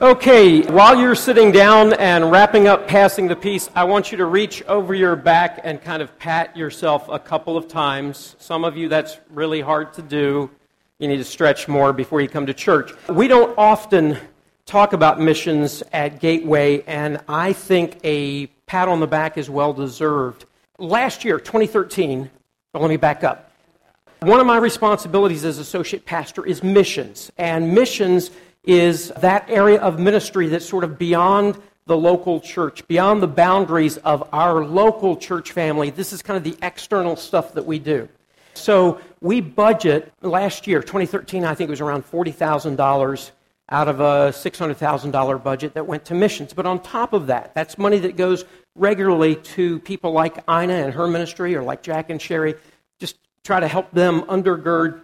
Okay, while you're sitting down and wrapping up passing the peace, I want you to reach over your back and kind of pat yourself a couple of times. Some of you, that's really hard to do. You need to stretch more before you come to church. We don't often talk about missions at Gateway, and I think a pat on the back is well deserved. Last year, 2013, well, let me back up. One of my responsibilities as associate pastor is missions, and missions is that area of ministry that's sort of beyond the local church, beyond the boundaries of our local church family. This is kind of the external stuff that we do. So we budget last year, 2013, I think it was around $40,000 out of a $600,000 budget that went to missions. But on top of that, that's money that goes regularly to people like Ina and her ministry or like Jack and Sherry, just try to help them undergird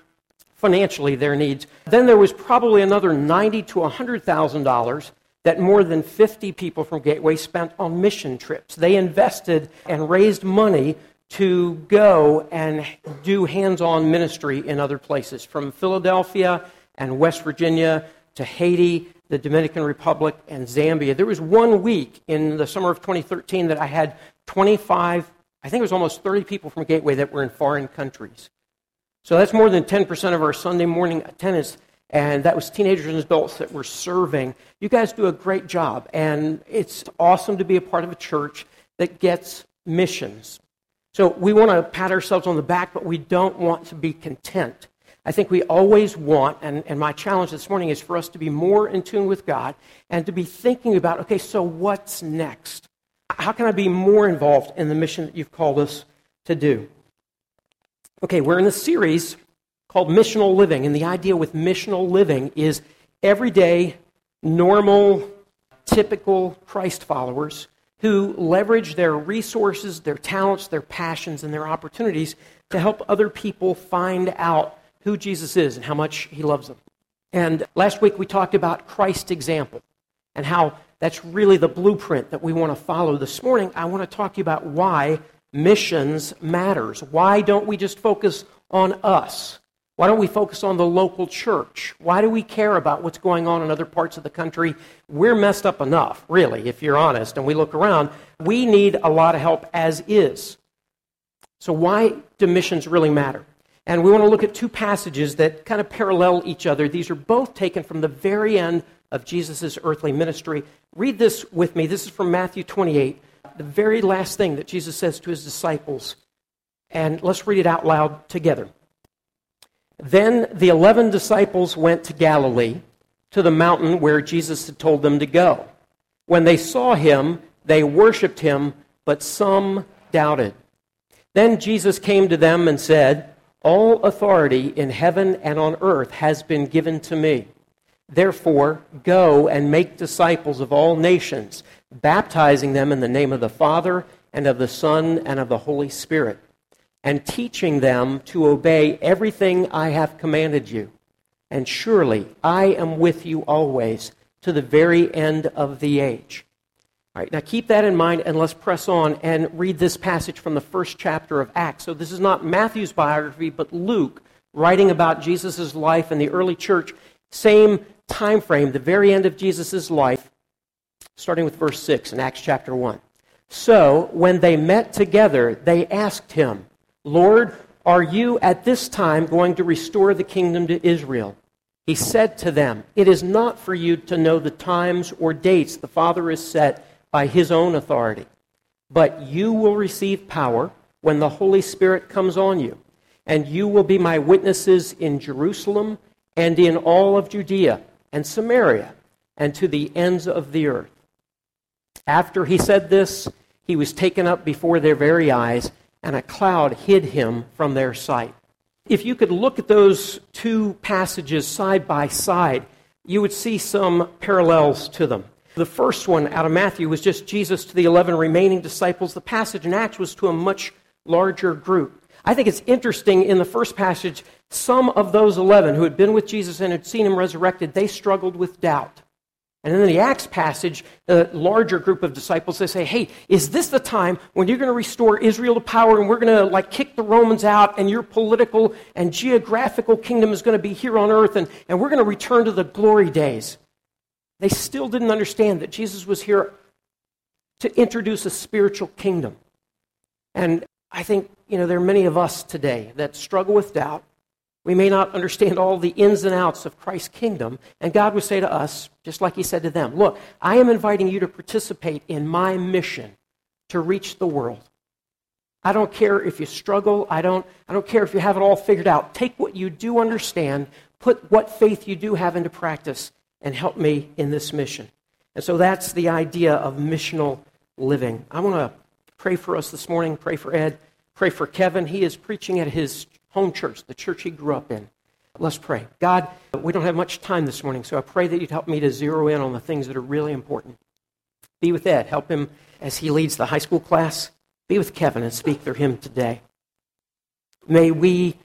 financially their needs. Then there was probably another ninety to $100,000 that more than 50 people from Gateway spent on mission trips. They invested and raised money to go and do hands on ministry in other places, from Philadelphia and West Virginia to Haiti, the Dominican Republic, and Zambia. There was one week in the summer of 2013 that I had 25, I think it was almost 30 people from Gateway that were in foreign countries. So that's more than 10% of our Sunday morning attendance. And that was teenagers and adults that were serving. You guys do a great job. And it's awesome to be a part of a church that gets missions. So we want to pat ourselves on the back, but we don't want to be content. I think we always want, and, and my challenge this morning is for us to be more in tune with God and to be thinking about okay, so what's next? How can I be more involved in the mission that you've called us to do? Okay, we're in a series called Missional Living, and the idea with missional living is everyday, normal, typical Christ followers who leverage their resources, their talents, their passions, and their opportunities to help other people find out who Jesus is and how much he loves them. And last week we talked about Christ's example and how that's really the blueprint that we want to follow. This morning I want to talk to you about why missions matters. Why don't we just focus on us? Why don't we focus on the local church? Why do we care about what's going on in other parts of the country? We're messed up enough, really, if you're honest, and we look around. We need a lot of help as is. So, why do missions really matter? And we want to look at two passages that kind of parallel each other. These are both taken from the very end of Jesus' earthly ministry. Read this with me. This is from Matthew 28 the very last thing that Jesus says to his disciples. And let's read it out loud together. Then the eleven disciples went to Galilee, to the mountain where Jesus had told them to go. When they saw him, they worshiped him, but some doubted. Then Jesus came to them and said, All authority in heaven and on earth has been given to me. Therefore, go and make disciples of all nations baptizing them in the name of the Father and of the Son and of the Holy Spirit, and teaching them to obey everything I have commanded you. And surely I am with you always to the very end of the age. All right, now keep that in mind and let's press on and read this passage from the first chapter of Acts. So this is not Matthew's biography, but Luke writing about Jesus' life in the early church. Same time frame, the very end of Jesus' life starting with verse 6 in Acts chapter 1. So, when they met together, they asked him, Lord, are you at this time going to restore the kingdom to Israel? He said to them, It is not for you to know the times or dates the Father has set by his own authority, but you will receive power when the Holy Spirit comes on you, and you will be my witnesses in Jerusalem and in all of Judea and Samaria and to the ends of the earth. After he said this, he was taken up before their very eyes, and a cloud hid him from their sight. If you could look at those two passages side by side, you would see some parallels to them. The first one out of Matthew was just Jesus to the 11 remaining disciples. The passage in Acts was to a much larger group. I think it's interesting in the first passage, some of those 11 who had been with Jesus and had seen him resurrected, they struggled with doubt. And then in the Acts passage, the larger group of disciples, they say, hey, is this the time when you're going to restore Israel to power and we're going to like kick the Romans out and your political and geographical kingdom is going to be here on earth and, and we're going to return to the glory days? They still didn't understand that Jesus was here to introduce a spiritual kingdom. And I think, you know, there are many of us today that struggle with doubt. We may not understand all the ins and outs of Christ's kingdom. And God would say to us, just like He said to them, Look, I am inviting you to participate in my mission to reach the world. I don't care if you struggle. I don't, I don't care if you have it all figured out. Take what you do understand, put what faith you do have into practice, and help me in this mission. And so that's the idea of missional living. I want to pray for us this morning, pray for Ed, pray for Kevin. He is preaching at his home church, the church he grew up in. Let's pray. God, we don't have much time this morning, so I pray that you'd help me to zero in on the things that are really important. Be with Ed. Help him as he leads the high school class. Be with Kevin and speak through him today. May we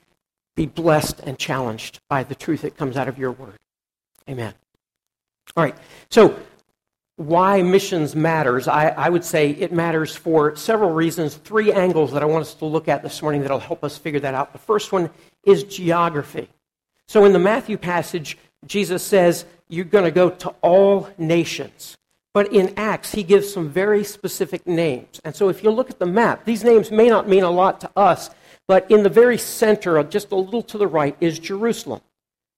be blessed and challenged by the truth that comes out of your word. Amen. All right. So, why missions matters, I, I, would say it matters for several reasons. Three angles that I want us to look at this morning that'll help us figure that out. The first one is geography. So, in the Matthew passage, Jesus says, You're going to go to all nations. But in Acts, he gives some very specific names. And so if you look at the map, these names may not mean a lot to us, but in the very center, just a little to the right, is Jerusalem,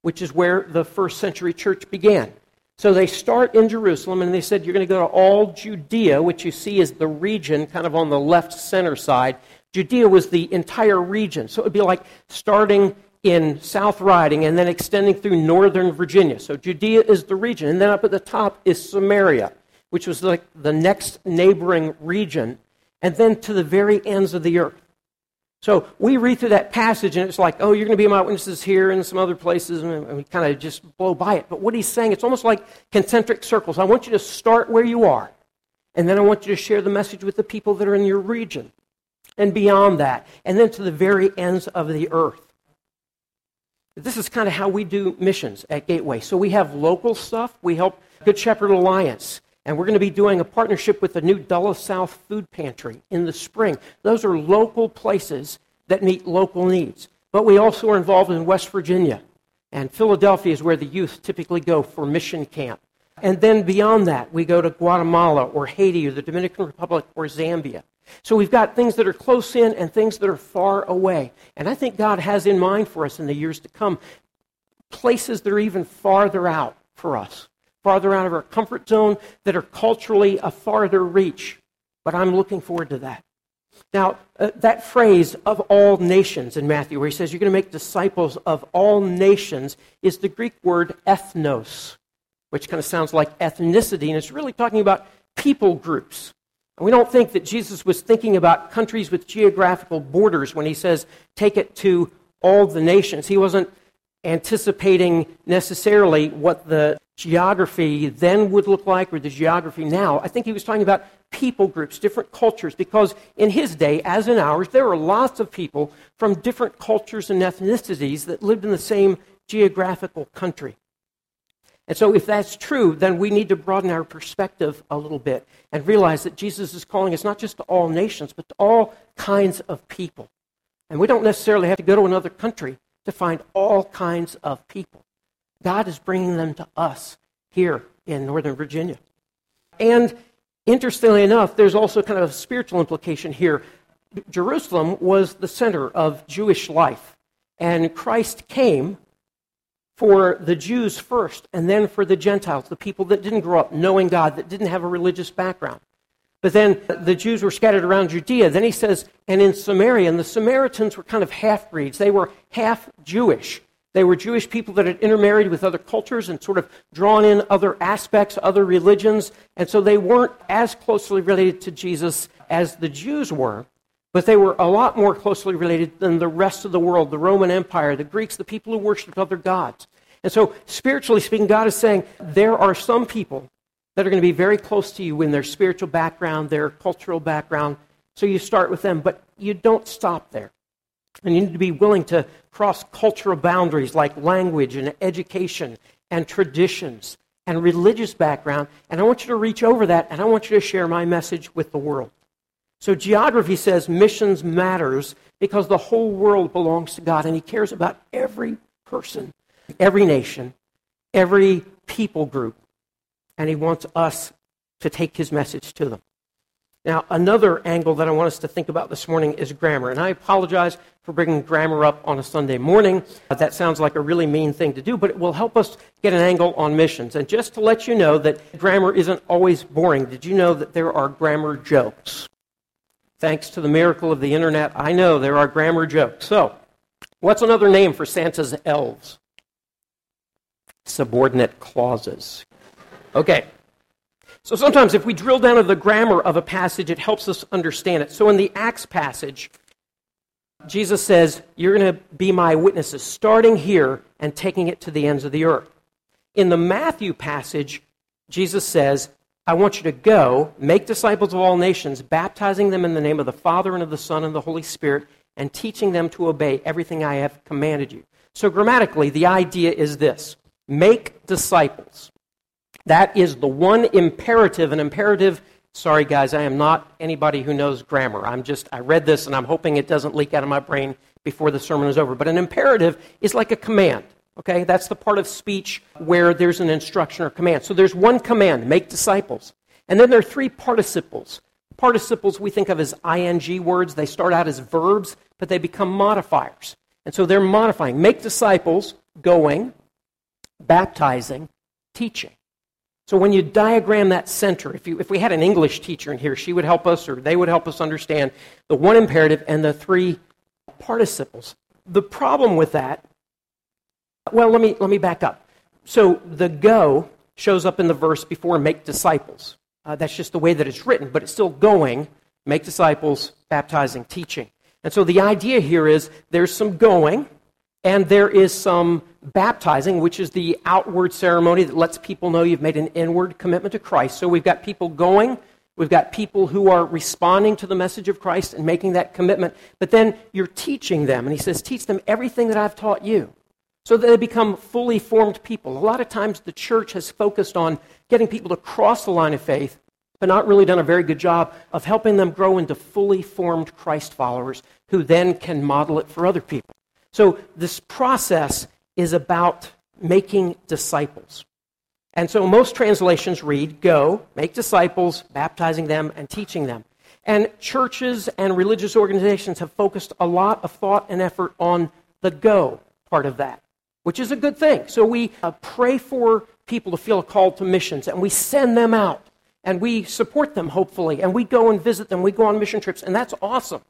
which is where the first century church began. So they start in Jerusalem, and they said, You're going to go to all Judea, which you see is the region kind of on the left center side. Judea was the entire region. So it would be like starting in South Riding and then extending through northern Virginia. So Judea is the region. And then up at the top is Samaria which was like the next neighboring region, and then to the very ends of the earth. So we read through that passage, and it's like, oh, you're going to be my witnesses here and some other places, and we kind of just blow by it. But what he's saying, it's almost like concentric circles. I want you to start where you are, and then I want you to share the message with the people that are in your region, and beyond that, and then to the very ends of the earth. This is kind of how we do missions at Gateway. So we have local stuff. We help Good Shepherd Alliance and we're going to be doing a partnership with the new Dulles South Food Pantry in the spring. Those are local places that meet local needs. But we also are involved in West Virginia. And Philadelphia is where the youth typically go for mission camp. And then beyond that, we go to Guatemala or Haiti or the Dominican Republic or Zambia. So we've got things that are close in and things that are far away. And I think God has in mind for us in the years to come places that are even farther out for us farther out of our comfort zone, that are culturally a farther reach. But I'm looking forward to that. Now, uh, that phrase, of all nations, in Matthew, where he says you're going to make disciples of all nations, is the Greek word ethnos, which kind of sounds like ethnicity, and it's really talking about people groups. And we don't think that Jesus was thinking about countries with geographical borders when he says, take it to all the nations. He wasn't anticipating necessarily what the geography then would look like or the geography now. I think he was talking about people groups, different cultures, because in his day, as in ours, there were lots of people from different cultures and ethnicities that lived in the same geographical country. And so, if that's true, then we need to broaden our perspective a little bit and realize that Jesus is calling us not just to all nations, but to all kinds of people. And we don't necessarily have to go to another country to find all kinds of people. God is bringing them to us here in Northern Virginia. And interestingly enough, there's also kind of a spiritual implication here. Jerusalem was the center of Jewish life, and Christ came for the Jews first, and then for the Gentiles, the people that didn't grow up knowing God, that didn't have a religious background. But then the Jews were scattered around Judea. Then he says, and in Samaria, and the Samaritans were kind of half breeds. They were half Jewish. They were Jewish people that had intermarried with other cultures and sort of drawn in other aspects, other religions. And so they weren't as closely related to Jesus as the Jews were, but they were a lot more closely related than the rest of the world, the Roman Empire, the Greeks, the people who worshiped other gods. And so, spiritually speaking, God is saying there are some people that are going to be very close to you in their spiritual background, their cultural background. So you start with them, but you don't stop there. And you need to be willing to cross cultural boundaries like language and education and traditions and religious background. And I want you to reach over that and I want you to share my message with the world. So geography says missions matters because the whole world belongs to God and He cares about every person, every nation, every people group. and he wants us to take his message to them. Now, another angle that I want us to think about this morning is grammar. And I apologize for bringing grammar up on a Sunday morning. Uh, that sounds like a really mean thing to do, but it will help us get an angle on missions. And just to let you know that grammar isn't always boring, did you know that there are grammar jokes? Thanks to the miracle of the internet, I know there are grammar jokes. So, what's another name for Santa's elves? Subordinate clauses. Okay, so sometimes if we drill down to the grammar of a passage, it helps us understand it. So in the Acts passage, Jesus says, You're going to be my witnesses, starting here and taking it to the ends of the earth. In the Matthew passage, Jesus says, I want you to go, make disciples of all nations, baptizing them in the name of the Father and of the Son and the Holy Spirit, and teaching them to obey everything I have commanded you. So, grammatically, the idea is this make disciples. That is the one imperative. An imperative, sorry guys, I am not anybody who knows grammar. I'm just, I read this and I'm hoping it doesn't leak out of my brain before the sermon is over. But an imperative is like a command. Okay, that's the part of speech where there's an instruction or command. So there's one command, make disciples. And then there are three participles. Participles we think of as ing words. They start out as verbs, but they become modifiers. And so they're modifying. Make disciples, going, baptizing, teaching. So when you diagram that center, if, you, if we had an English teacher in here, she would help us or they would help us understand the one imperative and the three participles. The problem with that, well, let me, let me back up. So the go shows up in the verse before make disciples. Uh, that's just the way that it's written, but it's still going, make disciples, baptizing, teaching. And so the idea here is there's some going, and there is some baptizing, which is the outward ceremony that lets people know you've made an inward commitment to Christ. So we've got people going, we've got people who are responding to the message of Christ and making that commitment. But then you're teaching them. And he says, Teach them everything that I've taught you. So that they become fully formed people. A lot of times the church has focused on getting people to cross the line of faith, but not really done a very good job of helping them grow into fully formed Christ followers who then can model it for other people. So this process is about making disciples. And so most translations read, Go, make disciples, baptizing them, and teaching them. And churches and religious organizations have focused a lot of thought and effort on the go part of that, which is a good thing. So we uh, pray for people to feel a call to missions, and we send them out, and we support them, hopefully, and we go and visit them, we go on mission trips, and that's awesome.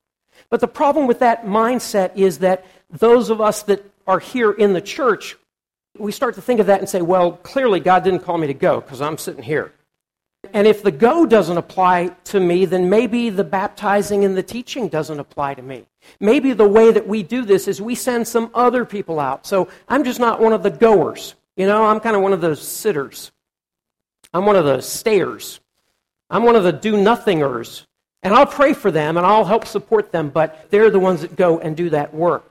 But the problem with that mindset is that those of us that are here in the church, we start to think of that and say, well, clearly God didn't call me to go because I'm sitting here. And if the go doesn't apply to me, then maybe the baptizing and the teaching doesn't apply to me. Maybe the way that we do this is we send some other people out. So I'm just not one of the goers. You know, I'm kind of one of the sitters. I'm one of the stayers. I'm one of the do nothingers. And I'll pray for them and I'll help support them, but they're the ones that go and do that work.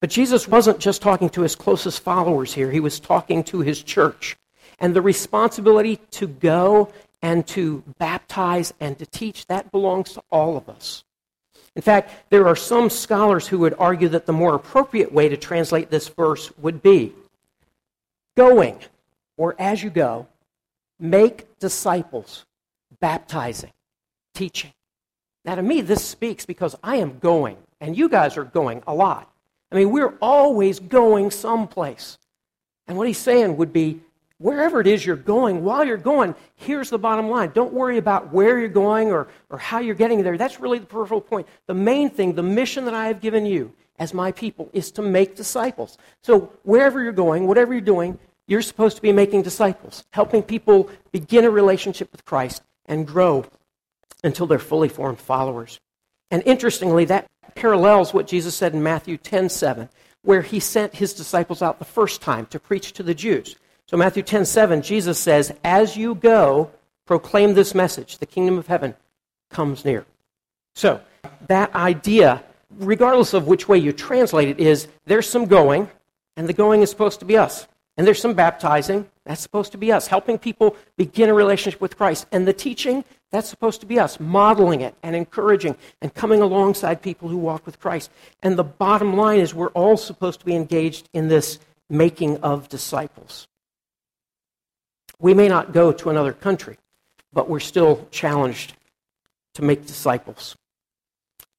But Jesus wasn't just talking to his closest followers here, he was talking to his church. And the responsibility to go and to baptize and to teach, that belongs to all of us. In fact, there are some scholars who would argue that the more appropriate way to translate this verse would be going, or as you go, make disciples, baptizing, teaching. Now, to me, this speaks because I am going, and you guys are going a lot. I mean, we're always going someplace. And what he's saying would be wherever it is you're going, while you're going, here's the bottom line. Don't worry about where you're going or, or how you're getting there. That's really the peripheral point. The main thing, the mission that I have given you as my people is to make disciples. So wherever you're going, whatever you're doing, you're supposed to be making disciples, helping people begin a relationship with Christ and grow until they're fully formed followers. And interestingly, that parallels what Jesus said in Matthew 10 7, where he sent his disciples out the first time to preach to the Jews. So, Matthew 10 7, Jesus says, As you go, proclaim this message the kingdom of heaven comes near. So, that idea, regardless of which way you translate it, is there's some going, and the going is supposed to be us. And there's some baptizing, that's supposed to be us, helping people begin a relationship with Christ. And the teaching, that's supposed to be us, modeling it and encouraging and coming alongside people who walk with Christ. And the bottom line is we're all supposed to be engaged in this making of disciples. We may not go to another country, but we're still challenged to make disciples.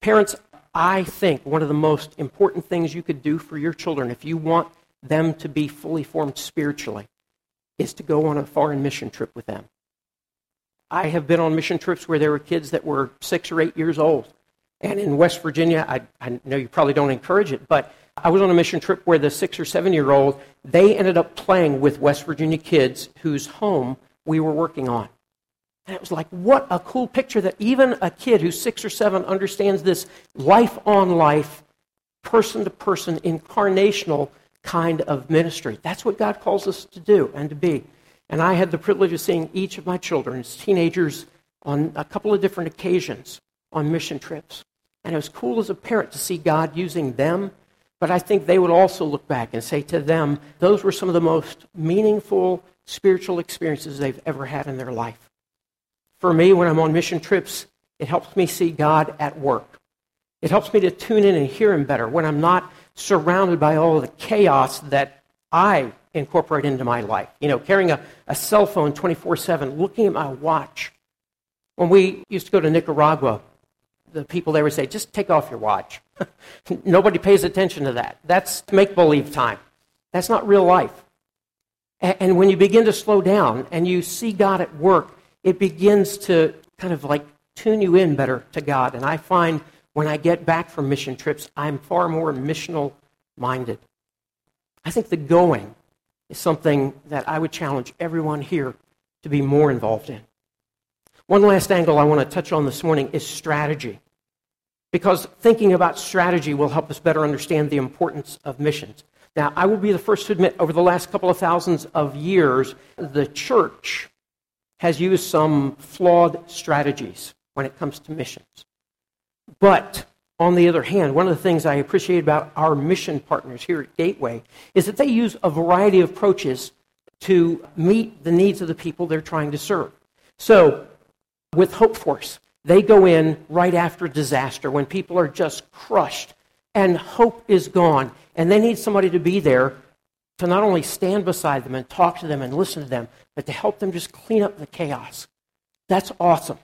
Parents, I think one of the most important things you could do for your children if you want them to be fully formed spiritually is to go on a foreign mission trip with them. I have been on mission trips where there were kids that were six or eight years old. And in West Virginia, I, I know you probably don't encourage it, but I was on a mission trip where the six or seven year old, they ended up playing with West Virginia kids whose home we were working on. And it was like, what a cool picture that even a kid who's six or seven understands this life on life, person to person, incarnational kind of ministry. That's what God calls us to do and to be. And I had the privilege of seeing each of my children as teenagers on a couple of different occasions on mission trips. And it was cool as a parent to see God using them. But I think they would also look back and say to them, those were some of the most meaningful spiritual experiences they've ever had in their life. For me, when I'm on mission trips, it helps me see God at work. It helps me to tune in and hear Him better when I'm not surrounded by all the chaos that I incorporate into my life. You know, carrying a, a cell phone 24 7, looking at my watch. When we used to go to Nicaragua, the people there would say, just take off your watch. Nobody pays attention to that. That's make believe time. That's not real life. And when you begin to slow down and you see God at work, it begins to kind of like tune you in better to God. And I find when I get back from mission trips, I'm far more missional minded. I think the going is something that I would challenge everyone here to be more involved in. One last angle I want to touch on this morning is strategy. Because thinking about strategy will help us better understand the importance of missions. Now, I will be the first to admit, over the last couple of thousands of years, the church has used some flawed strategies when it comes to missions. But on the other hand, one of the things I appreciate about our mission partners here at Gateway is that they use a variety of approaches to meet the needs of the people they're trying to serve. So, with Hope Force, they go in right after disaster when people are just crushed and hope is gone, and they need somebody to be there to not only stand beside them and talk to them and listen to them, but to help them just clean up the chaos. That's awesome.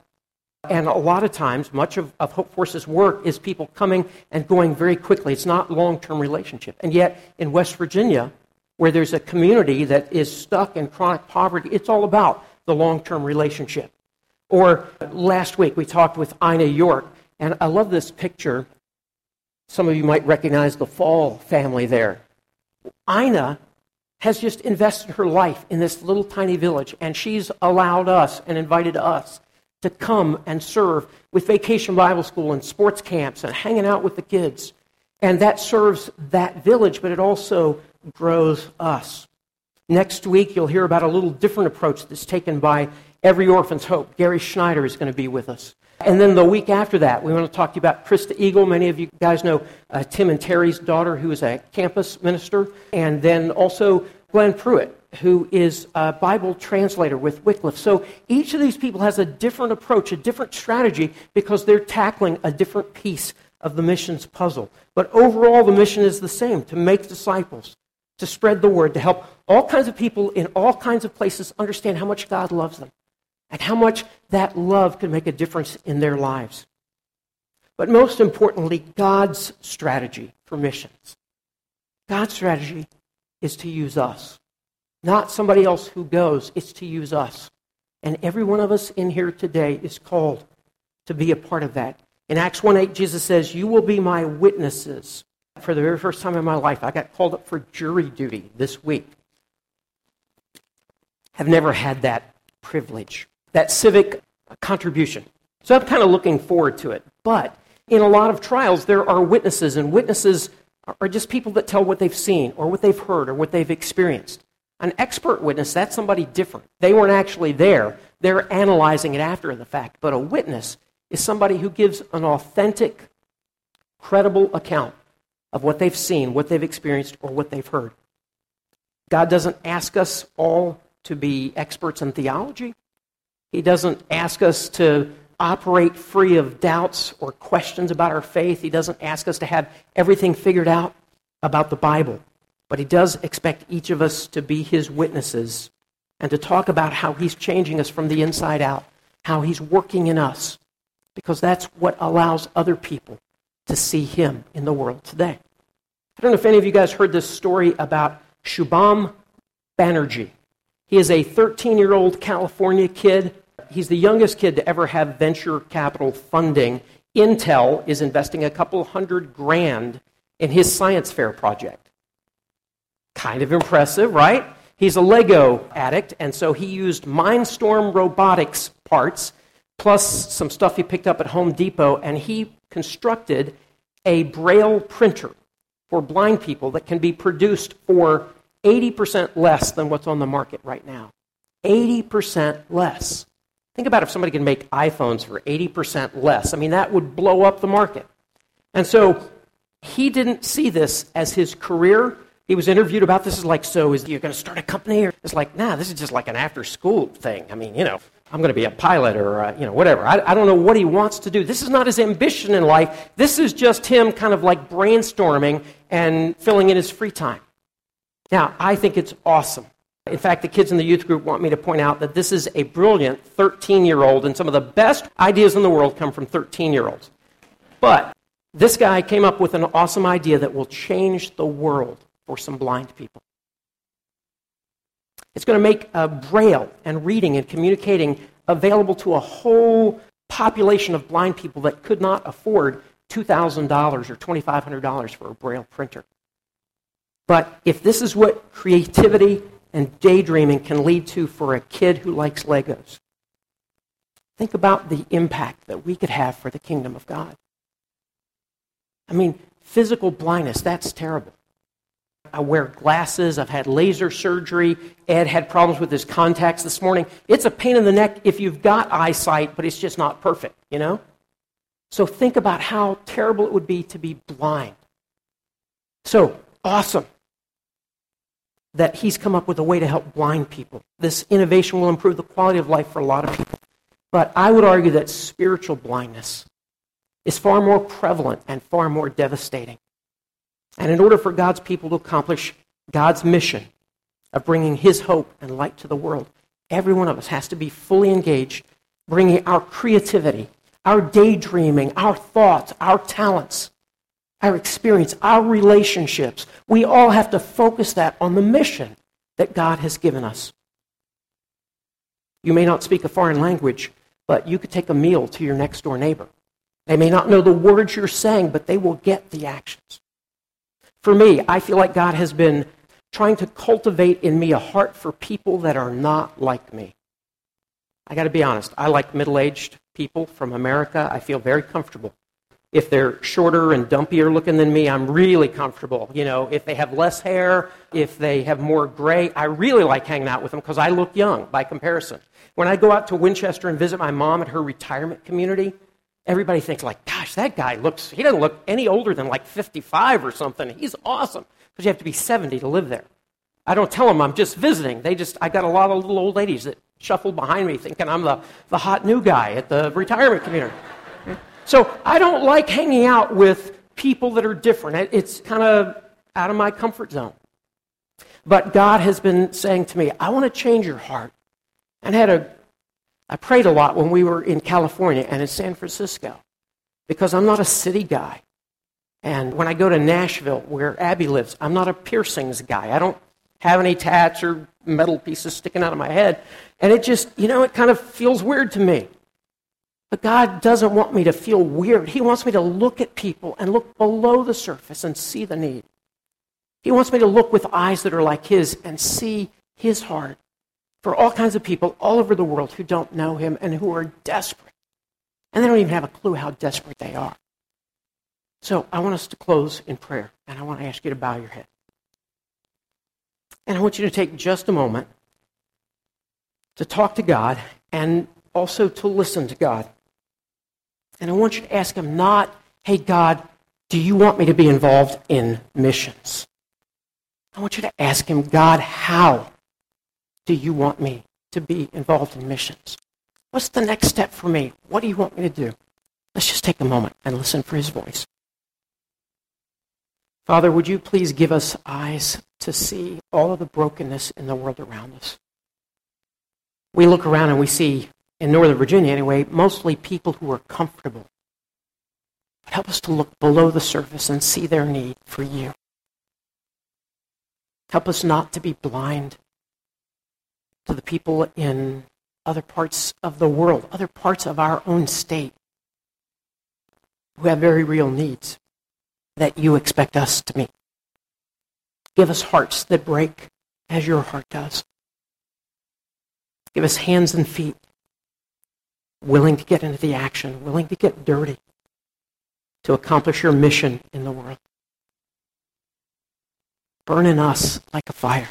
And a lot of times, much of, of Hope Force's work is people coming and going very quickly. It's not long term relationship. And yet, in West Virginia, where there's a community that is stuck in chronic poverty, it's all about the long term relationship. Or last week, we talked with Ina York, and I love this picture. Some of you might recognize the Fall family there. Ina has just invested her life in this little tiny village, and she's allowed us and invited us to come and serve with Vacation Bible School and sports camps and hanging out with the kids. And that serves that village, but it also grows us. Next week, you'll hear about a little different approach that's taken by Every Orphan's Hope. Gary Schneider is going to be with us. And then the week after that, we want to talk to you about Krista Eagle. Many of you guys know uh, Tim and Terry's daughter, who is a campus minister. And then also Glenn Pruitt, who is a Bible translator with Wycliffe. So each of these people has a different approach, a different strategy, because they're tackling a different piece of the mission's puzzle. But overall, the mission is the same to make disciples, to spread the word, to help all kinds of people in all kinds of places understand how much God loves them and how much that love can make a difference in their lives. But most importantly, God's strategy for missions. God's strategy is to use us, not somebody else who goes, it's to use us. And every one of us in here today is called to be a part of that. In Acts 1 8, Jesus says, You will be my witnesses. For the very first time in my life, I got called up for jury duty this week. I've never had that privilege that civic contribution. So I'm kind of looking forward to it. But in a lot of trials, there are witnesses, and witnesses are just people that tell what they've seen or what they've heard or what they've experienced. An expert witness, that's somebody different. They weren't actually there, they're analyzing it after the fact. But a witness is somebody who gives an authentic, credible account of what they've seen, what they've experienced, or what they've heard. God doesn't ask us all to be experts in theology. He doesn't ask us to operate free of doubts or questions about our faith. He doesn't ask us to have everything figured out about the Bible. But He does expect each of us to be His witnesses and to talk about how He's changing us from the inside out, how He's working in us, because that's what allows other people to see Him in the world today. I don't know if any of you guys heard this story about Shubham Banerjee. He is a 13 year old California kid. He's the youngest kid to ever have venture capital funding. Intel is investing a couple hundred grand in his science fair project. Kind of impressive, right? He's a Lego addict, and so he used Mindstorm Robotics parts plus some stuff he picked up at Home Depot, and he constructed a Braille printer for blind people that can be produced for 80% less than what's on the market right now. 80% less. Think about if somebody can make iPhones for 80% less. I mean, that would blow up the market. And so he didn't see this as his career. He was interviewed about this. Is like, so is you going to start a company? Or it's like, nah, this is just like an after school thing. I mean, you know, I'm going to be a pilot or uh, you know whatever. I, I don't know what he wants to do. This is not his ambition in life. This is just him kind of like brainstorming and filling in his free time. Now, I think it's awesome. In fact, the kids in the youth group want me to point out that this is a brilliant 13 year old, and some of the best ideas in the world come from 13 year olds. But this guy came up with an awesome idea that will change the world for some blind people. It's going to make uh, Braille and reading and communicating available to a whole population of blind people that could not afford $2,000 or $2,500 for a Braille printer. But if this is what creativity and daydreaming can lead to for a kid who likes Legos, think about the impact that we could have for the kingdom of God. I mean, physical blindness, that's terrible. I wear glasses. I've had laser surgery. Ed had problems with his contacts this morning. It's a pain in the neck if you've got eyesight, but it's just not perfect, you know? So think about how terrible it would be to be blind. So, awesome that he's come up with a way to help blind people. This innovation will improve the quality of life for a lot of people. But I would argue that spiritual blindness is far more prevalent and far more devastating. And in order for God's people to accomplish God's mission of bringing his hope and light to the world, every one of us has to be fully engaged, bringing our creativity, our daydreaming, our thoughts, our talents our experience, our relationships. We all have to focus that on the mission that God has given us. You may not speak a foreign language, but you could take a meal to your next door neighbor. They may not know the words you're saying, but they will get the actions. For me, I feel like God has been trying to cultivate in me a heart for people that are not like me. I got to be honest, I like middle aged people from America. I feel very comfortable if they're shorter and dumpier looking than me, I'm really comfortable. You know, if they have less hair, if they have more gray, I really like hanging out with them because I look young by comparison. When I go out to Winchester and visit my mom at her retirement community, everybody thinks like, gosh, that guy looks, he doesn't look any older than like 55 or something. He's awesome. Because you have to be 70 to live there. I don't tell them I'm just visiting. They just, I got a lot of little old ladies that shuffle behind me thinking I'm the, the hot new guy at the retirement community. So I don't like hanging out with people that are different. It's kind of out of my comfort zone. But God has been saying to me, I want to change your heart. And I had a I prayed a lot when we were in California and in San Francisco because I'm not a city guy. And when I go to Nashville, where Abby lives, I'm not a piercings guy. I don't have any tats or metal pieces sticking out of my head. And it just, you know, it kind of feels weird to me. But God doesn't want me to feel weird. He wants me to look at people and look below the surface and see the need. He wants me to look with eyes that are like His and see His heart for all kinds of people all over the world who don't know Him and who are desperate. And they don't even have a clue how desperate they are. So I want us to close in prayer, and I want to ask you to bow your head. And I want you to take just a moment to talk to God and also to listen to God. And I want you to ask him not, hey, God, do you want me to be involved in missions? I want you to ask him, God, how do you want me to be involved in missions? What's the next step for me? What do you want me to do? Let's just take a moment and listen for his voice. Father, would you please give us eyes to see all of the brokenness in the world around us? we look around and we see, in Northern Virginia anyway, mostly people who are comfortable. Help us to look below the surface and see their need for you. Help us not to be blind to the people in other parts of the world, other parts of our own state, who have very real needs that you expect us to meet. Give us hearts that break as your heart does. Give us hands and feet willing to get into the action, willing to get dirty to accomplish your mission in the world. Burn in us like a fire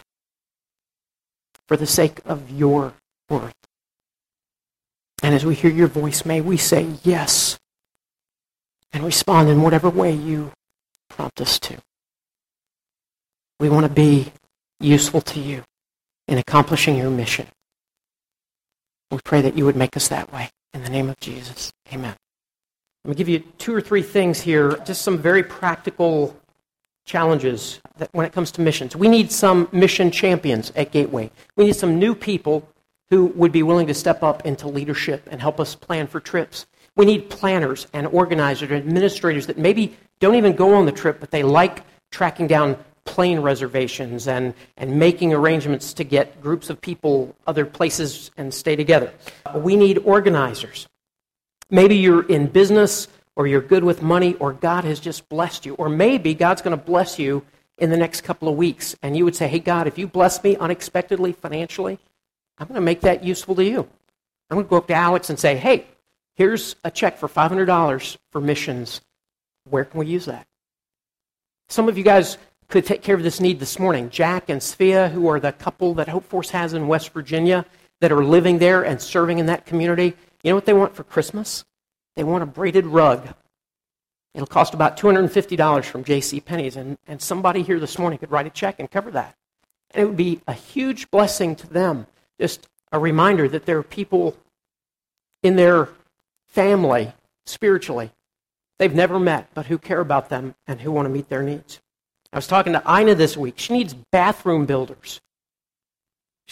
for the sake of your word. And as we hear your voice, may we say yes and respond in whatever way you prompt us to. We want to be useful to you in accomplishing your mission. We pray that you would make us that way. In the name of Jesus, amen. Let me give you two or three things here, just some very practical challenges when it comes to missions. We need some mission champions at Gateway. We need some new people who would be willing to step up into leadership and help us plan for trips. We need planners and organizers and administrators that maybe don't even go on the trip, but they like tracking down plane reservations and, and making arrangements to get groups of people other places and stay together. We need organizers. Maybe you're in business or you're good with money or God has just blessed you. Or maybe God's going to bless you in the next couple of weeks. And you would say, hey, God, if you bless me unexpectedly financially, I'm going to make that useful to you. I'm going to go up to Alex and say, hey, here's a check for $500 for missions. Where can we use that? Some of you guys could take care of this need this morning. Jack and Svea, who are the couple that Hope Force has in West Virginia, that are living there and serving in that community, you know what they want for Christmas? They want a braided rug. It'll cost about $250 from J.C. Penney's, and, and somebody here this morning could write a check and cover that. And it would be a huge blessing to them. Just a reminder that there are people in their family, spiritually, they've never met, but who care about them and who want to meet their needs. I was talking to Ina this week. She needs bathroom builders.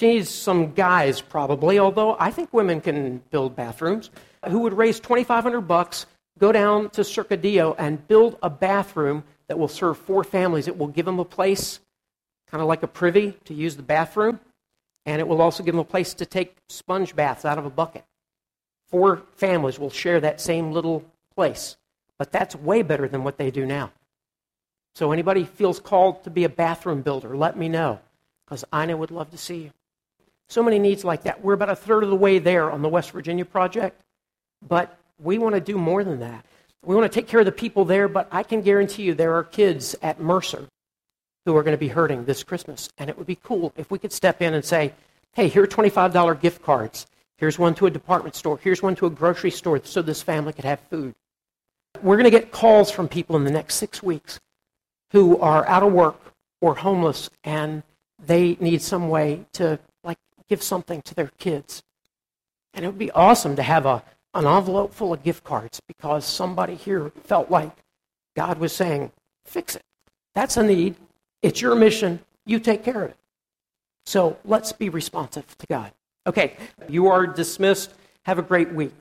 She needs some guys, probably, although I think women can build bathrooms, who would raise 2500 bucks, go down to Cercadillo, and build a bathroom that will serve four families. It will give them a place, kind of like a privy, to use the bathroom, and it will also give them a place to take sponge baths out of a bucket. Four families will share that same little place, but that's way better than what they do now. So, anybody feels called to be a bathroom builder, let me know, because Ina would love to see you. So many needs like that. We're about a third of the way there on the West Virginia project, but we want to do more than that. We want to take care of the people there, but I can guarantee you there are kids at Mercer who are going to be hurting this Christmas. And it would be cool if we could step in and say, hey, here are $25 gift cards. Here's one to a department store. Here's one to a grocery store so this family could have food. We're going to get calls from people in the next six weeks who are out of work or homeless and they need some way to give something to their kids. And it would be awesome to have a, an envelope full of gift cards because somebody here felt like God was saying, fix it. That's a need. It's your mission. You take care of it. So let's be responsive to God. Okay, you are dismissed. Have a great week.